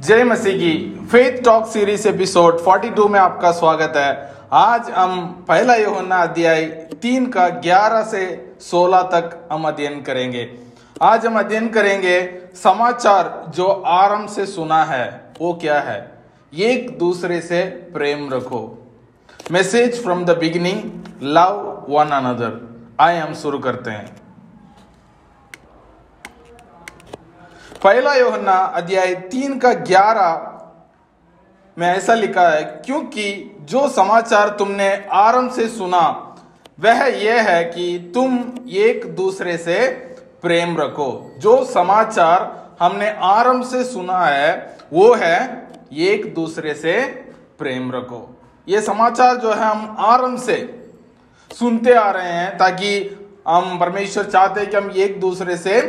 जय मसीह। की faith talk series episode 42 में आपका स्वागत है। आज हम पहला योहन्ना अध्याय तीन का 11 से 16 तक हम अध्ययन करेंगे। आज हम अध्ययन करेंगे समाचार जो आरंभ से सुना है, वो क्या है? एक दूसरे से प्रेम रखो। Message from the beginning love one another आए हम शुरू करते हैं। पहला योहन्ना अध्याय तीन का ग्यारह में ऐसा लिखा है, क्योंकि जो समाचार तुमने आरंभ से सुना, वह यह है कि तुम एक दूसरे से प्रेम रखो। जो समाचार हमने आरंभ से सुना है, वो है एक दूसरे से प्रेम रखो। ये समाचार जो है, हम आरंभ से सुनते आ रहे हैं, ताकि हम परमेश्वर चाहते हैं कि हम एक दूसरे से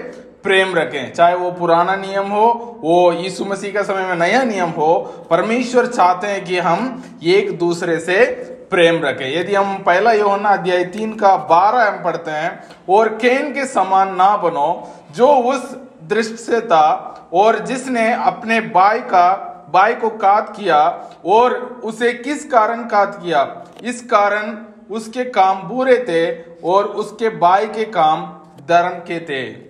प्रेम रखें। चाहे वो पुराना नियम हो, वो यीशु मसीह का समय में नया नियम हो, परमेश्वर चाहते हैं कि हम एक दूसरे से प्रेम रखें। यदि हम पहला योहना अध्याय तीन का बारह हम पढ़ते हैं, और केन के समान ना बनो, जो उस दृष्टि से था, और जिसने अपने बाई का, बाई को काट किया, और उसे किस कारण काट किया? इस कारण उसके काम बुरे थे, और उसके बाई के काम धर्म के थे।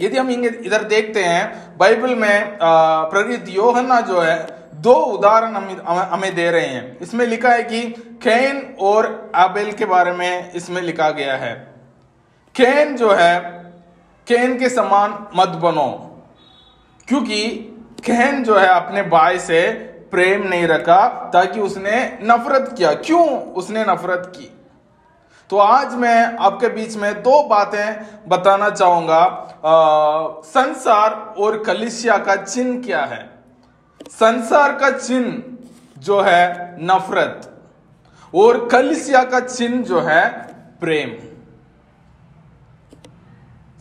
यदि हम इधर देखते हैं, बाइबल में प्रेरित योहन्ना जो है, दो उदाहरण हमें दे रहे हैं। इसमें लिखा है कि कैन और आबेल के बारे में इसमें लिखा गया है। कैन जो है, कैन के समान मत बनो, क्योंकि कैन जो है अपने भाई से प्रेम नहीं रखा, ताकि उसने नफरत किया। क्यों उसने नफरत की? तो आज मैं आपके बीच में दो बातें बताना चाहूँगा। संसार और कलिसिया का चिन्ह क्या है? संसार का चिन्ह जो है नफरत और कलिसिया का चिन्ह जो है प्रेम।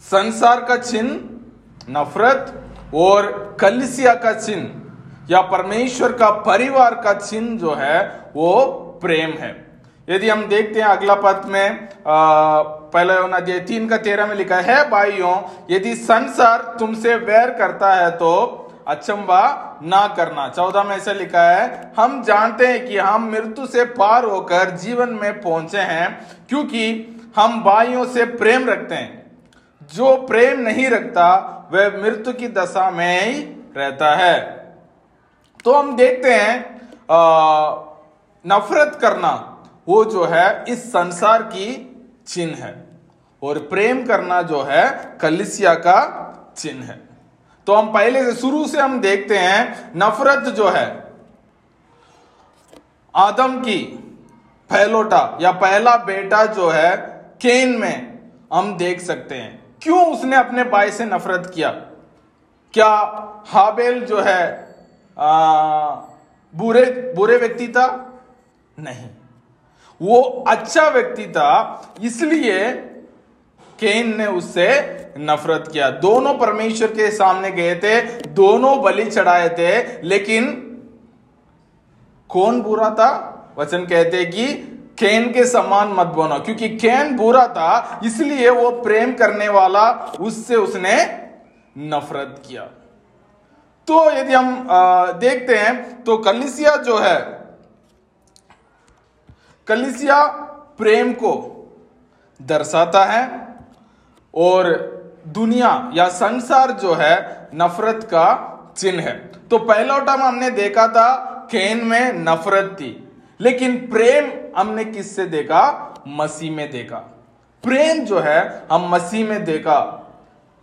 संसार का चिन्ह नफरत और कलिसिया का चिन्ह या परमेश्वर का परिवार का चिन्ह जो है वो प्रेम है। यदि हम देखते हैं अगला पद में पहले अध्याय तीन का तेरह में लिखा है भाइयों यदि संसार तुमसे वैर करता है तो अचंबा ना करना। चौदह में ऐसा लिखा है हम जानते हैं कि हम मृत्यु से पार होकर जीवन में पहुँचे हैं क्योंकि हम भाइयों से प्रेम रखते हैं। जो प्रेम नहीं रखता वह मृत्यु की दशा में ही रहता है। तो हम देखते हैं आ, नफरत करना। वो जो है इस संसार की चिन्ह है। और प्रेम करना जो है कलिसिया का चिन्ह है। तो हम पहले से शुरू से हम देखते हैं नफरत जो है आदम की पहलोटा या पहला बेटा जो है केन में हम देख सकते हैं। क्यों उसने अपने भाई से नफरत किया? क्या हाबेल जो है आ, बुरे बुरे व्यक्ति था? नहीं। वो अच्छा व्यक्ति था, इसलिए केन ने उससे नफरत किया। दोनों परमेश्वर के सामने गए थे, दोनों बलि चढ़ाए थे, लेकिन कौन बुरा था? वचन कहते कि कैन के समान मत बनो, क्योंकि कैन बुरा था, इसलिए वो प्रेम करने वाला उससे उसने नफरत किया। तो यदि हम देखते हैं तो कलिसिया जो है कलिसिया प्रेम को दर्शाता है और दुनिया या संसार जो है, नफरत का चिन्ह है। तो पहला टाइम हमने देखा था, कैन में नफरत थी। लेकिन प्रेम हमने किससे देखा? मसीह में देखा। प्रेम जो है, हम मसीह में देखा।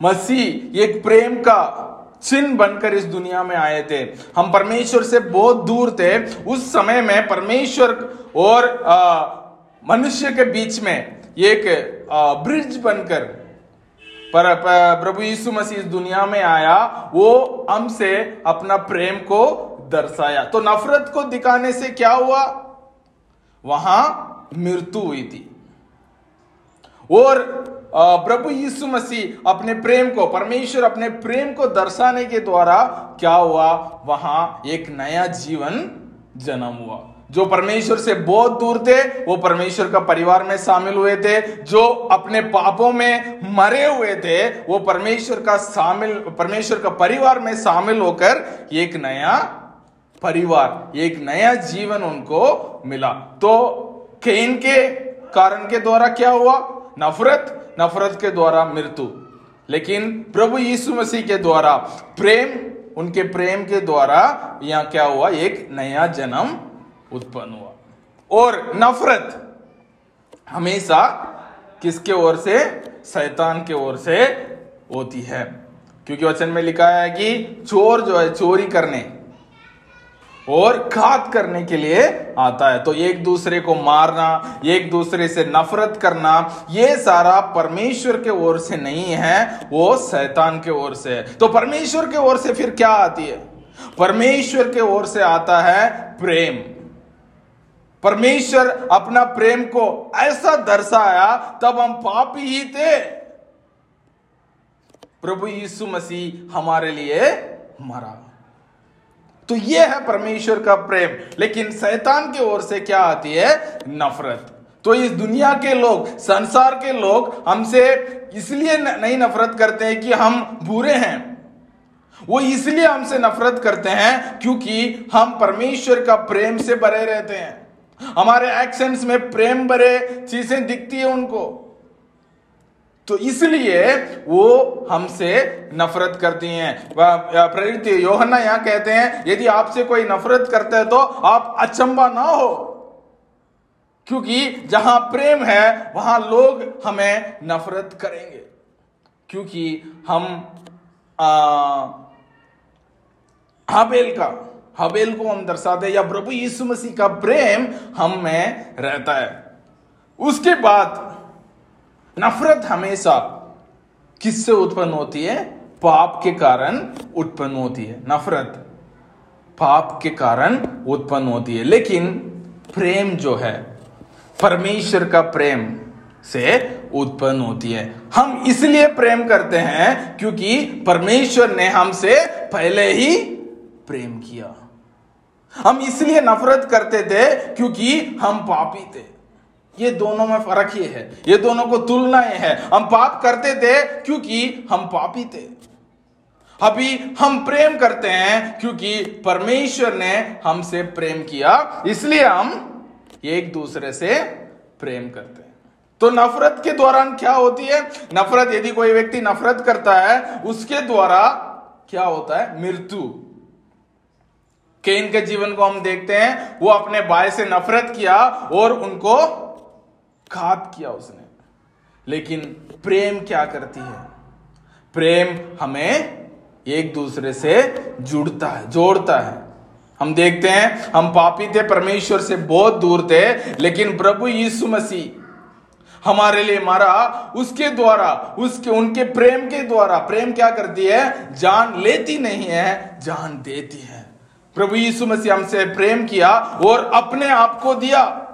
मसीह एक प्रेम का चिन्ह बनकर इस दुनिया में आए थे। हम परमेश्वर से बहुत दूर थे। उस समय में परमेश्वर और मनुष्य के बीच में एक ब्रिज बनकर पर प्रभु यीशु मसीह इस दुनिया में आया। वो हमसे अपना प्रेम को दर्शाया। तो नफरत को दिखाने से क्या हुआ? वहाँ मृत्यु हुई थी। और प्रभु यीशु मसीह अपने प्रेम को, परमेश्वर अपने प्रेम को दर्शाने के द्वारा क्या हुआ? वहाँ एक नया जीवन जन्म हुआ। जो परमेश्वर से बहुत दूर थे, वो परमेश्वर का परिवार में शामिल हुए थे। जो अपने पापों में मरे हुए थे, वो परमेश्वर का शामिल, परमेश्वर का परिवार में शामिल होकर एक नया परिवार, एक नया जीवन उनको मिला। तो केन के कारण के द्वारा क्या हुआ? नफरत नफरत के द्वारा मृत्यु। लेकिन प्रभु यीशु मसीह के द्वारा, प्रेम, उनके प्रेम के द्वारा यहाँ क्या हुआ? एक नया जन्म उत्पन्न हुआ। और नफरत हमेशा किसके ओर से? शैतान के ओर से होती है। क्योंकि वचन में लिखा है कि चोर जो है, चोरी करने और घात करने के लिए आता है। तो एक दूसरे को मारना, एक दूसरे से नफरत करना, ये सारा परमेश्वर के ओर से नहीं है, वो शैतान के ओर से है। तो परमेश्वर के ओर से फिर क्या आती है? परमेश्वर के ओर से आता है प्रेम। परमेश्वर अपना प्रेम को ऐसा दर्शाया, तब हम पापी ही थे। प्रभु यीशु मसीह हमारे लिए मरा। तो यह है परमेश्वर का प्रेम। लेकिन शैतान की ओर से क्या आती है? नफरत। तो इस दुनिया के लोग, संसार के लोग हमसे इसलिए नहीं नफरत करते हैं कि हम बुरे हैं। वो इसलिए हमसे नफरत करते हैं क्योंकि हम परमेश्वर का प्रेम से भरे रहते हैं। हमारे एक्शंस में प्रेम भरे चीज़ें दिखती है उनको। तो इसलिए वो हमसे नफरत करती हैं। प्रेरित योहन्ना यहाँ कहते हैं, यदि आपसे कोई नफरत करता है तो आप अचंबा ना हो। क्योंकि जहाँ प्रेम है, वहाँ लोग हमें नफरत करेंगे। क्योंकि हम हबेल का, हबेल को हम दर्शाते या प्रभु यीशु मसीह का प्रेम हम में रहता है। उसके बाद नफरत हमेशा किससे उत्पन्न होती है? पाप के कारण उत्पन्न होती है। नफरत पाप के कारण उत्पन्न होती है। लेकिन प्रेम जो है, परमेश्वर का प्रेम से उत्पन्न होती है। हम इसलिए प्रेम करते हैं क्योंकि परमेश्वर ने हमसे पहले ही प्रेम किया। हम इसलिए नफरत करते थे क्योंकि हम पापी थे। ये दोनों में फ़र्क ये है। ये दोनों को तुलना ये है। हम पाप करते थे क्योंकि हम पापी थे। अभी हम प्रेम करते हैं क्योंकि परमेश्वर ने हमसे प्रेम किया। इसलिए हम एक दूसरे से प्रेम करते हैं। तो नफरत के दौरान क्या होती है? नफरत, यदि कोई व्यक्ति नफरत करता है, उसके द्वारा क्या होता है? मृत्यु। केन के जीवन को हम देखते हैं, वो अपने भाई से नफरत किया और उनको घात किया उसने। लेकिन प्रेम क्या करती है? प्रेम हमें एक दूसरे से जुड़ता है, जोड़ता है। हम देखते हैं, हम पापी थे, परमेश्वर से बहुत दूर थे, लेकिन प्रभु यीशु मसीह हमारे लिए मारा, उसके द्वारा, उसके, उनके प्रेम के द्वारा। प्रेम क्या करती है? जान लेती नहीं है, जान देती है। प्रभु यीशु मसीह हमसे प्रेम किया और अपने आप को दिया।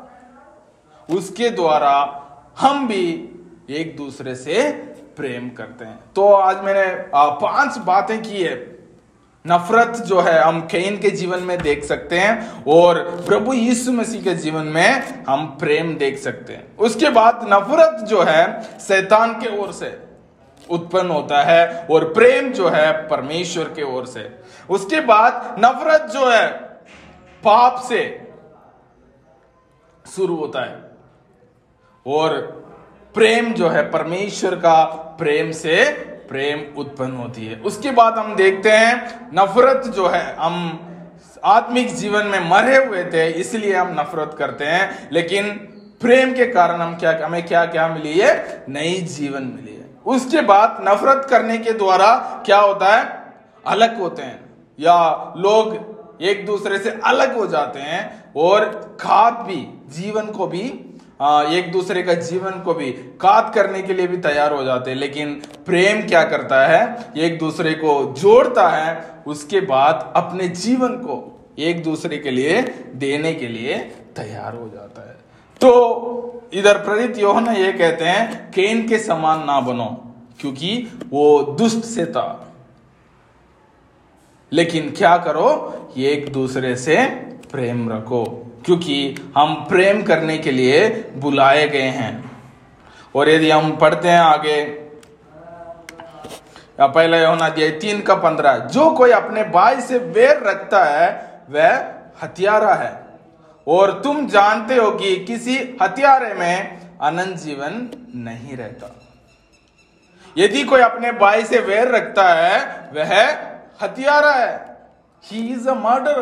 उसके द्वारा हम भी एक दूसरे से प्रेम करते हैं। तो आज मैंने पाँच बातें की है। नफरत जो है, हम कैन के जीवन में देख सकते हैं और प्रभु यीशु मसीह के जीवन में हम प्रेम देख सकते हैं। उसके बाद नफरत जो है, शैतान के ओर से उत्पन्न होता है और प्रेम जो है, परमेश्वर के ओर से। उसके बाद नफरत जो है, पाप से शुरू होता है। और प्रेम जो है, परमेश्वर का प्रेम से प्रेम उत्पन्न होती है। उसके बाद हम देखते हैं, नफरत जो है, हम आत्मिक जीवन में मरे हुए थे, इसलिए हम नफरत करते हैं, लेकिन प्रेम के कारण हम क्या, हमें क्या क्या मिली है? नई जीवन मिली है। उसके बाद नफरत करने के द्वारा क्या होता है? अलग होते हैं, या लोग एक दूसरे से अलग हो जाते हैं, और खाद भी, जीवन को भी एक दूसरे का जीवन को भी कात करने के लिए भी तैयार हो जाते हैं, लेकिन प्रेम क्या करता है? एक दूसरे को जोड़ता है, उसके बाद अपने जीवन को एक दूसरे के लिए देने के लिए तैयार हो जाता है। तो इधर प्रेरित योहना ये कहते हैं, केन के समान ना बनो, क्योंकि वो दुष्ट से था। लेकिन क्या करो एक दूसरे से प्रेम रखो, क्योंकि हम प्रेम करने के लिए बुलाए गए हैं। और यदि हम पढ़ते हैं आगे, या पहले होना अध्याय तीन का पंद्रह, जो कोई अपने भाई से वेर रखता है, वह हथियारा है। और तुम जानते हो कि किसी हथियारे में अनंत जीवन नहीं रहता। यदि कोई अपने भाई से वेर रखता है, वह हथियारा है। ही इज़ अ मर्डर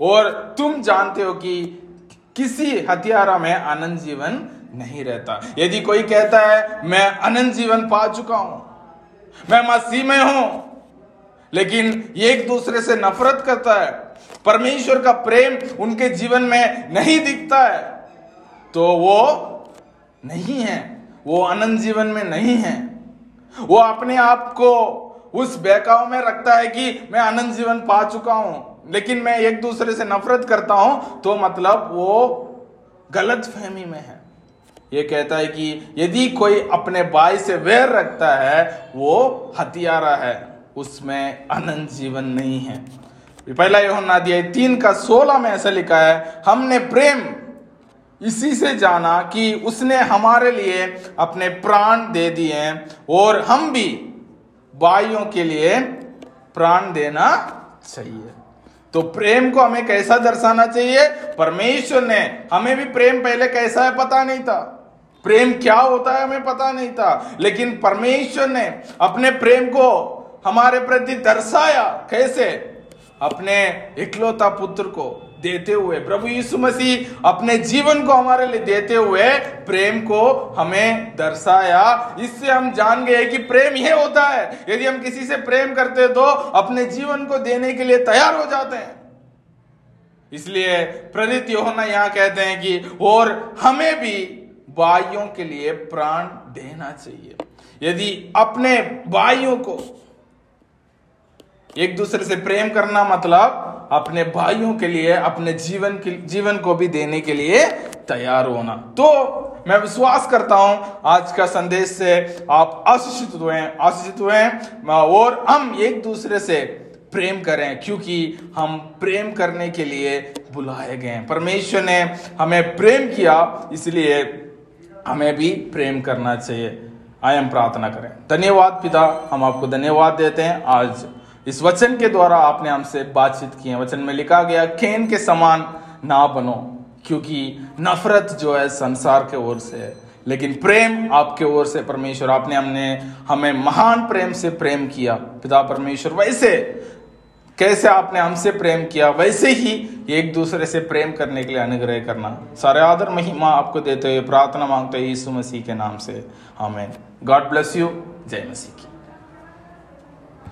और तुम जानते हो कि किसी हथियारा में अनंत जीवन नहीं रहता। यदि कोई कहता है, मैं अनंत जीवन पा चुका हूँ, मैं मसीह में हूँ, लेकिन एक दूसरे से नफरत करता है, परमेश्वर का प्रेम उनके जीवन में नहीं दिखता है तो वो नहीं है, वो अनंत जीवन में नहीं है। वो अपने आप को उस बहकाव में रखता है कि मैं अनंत जीवन पा चुका हूँ। लेकिन मैं एक दूसरे से नफरत करता हूँ तो मतलब वो गलत फहमी में है। ये कहता है कि यदि कोई अपने भाई से वैर रखता है, वो हथियारा है, उसमें अनंत जीवन नहीं है। पहला योहन्ना दिया तीन का सोलह में ऐसा लिखा है, हमने प्रेम, इसी से जाना कि उसने हमारे लिए अपने प्राण दे दिए और हम भी भाइयों के लिए प्राण देना चाहिए। तो प्रेम को हमें कैसा दर्शाना चाहिए? परमेश्वर ने हमें भी प्रेम पहले कैसा है पता नहीं था। प्रेम क्या होता है हमें पता नहीं था। लेकिन परमेश्वर ने अपने प्रेम को हमारे प्रति दर्शाया। कैसे? अपने इकलौता पुत्र को। देते हुए, प्रभु यीशु मसीह अपने जीवन को हमारे लिए देते हुए प्रेम को हमें दर्शाया। इससे हम जान गए कि प्रेम यह होता है, यदि हम किसी से प्रेम करते तो अपने जीवन को देने के लिए तैयार हो जाते हैं। इसलिए प्रेरित योहना यहाँ कहते हैं कि, और हमें भी भाइयों के लिए प्राण देना चाहिए। यदि अपने भाइयों को एक दूसरे से प्रेम करना मतलब अपने भाइयों के लिए, अपने जीवन के, जीवन को भी देने के लिए तैयार होना। तो मैं विश्वास करता हूँ, आज का संदेश से आप आशीषित हुए आशीषित हुए और हम एक दूसरे से प्रेम करें, क्योंकि हम प्रेम करने के लिए बुलाए गए हैं। परमेश्वर ने हमें प्रेम किया, इसलिए हमें भी प्रेम करना चाहिए। आए हम प्रार्थना करें। धन्यवाद पिता, हम आपको धन्यवाद देते हैं। आज इस वचन के द्वारा आपने हमसे बातचीत की है। वचन में लिखा गया केन के समान ना बनो, क्योंकि नफरत जो है संसार के ओर से है। लेकिन प्रेम आपके ओर से, परमेश्वर, आपने हमने, हमें महान प्रेम से प्रेम किया। पिता परमेश्वर, वैसे कैसे आपने हमसे प्रेम किया? वैसे ही एक दूसरे से प्रेम करने के लिए अनुग्रह करना। सारे आदर, महिमा आपको देते हुए प्रार्थना मांगते हैं यीशु मसीह के नाम से। हमें गॉड ब्लेस यू। जय मसीह की।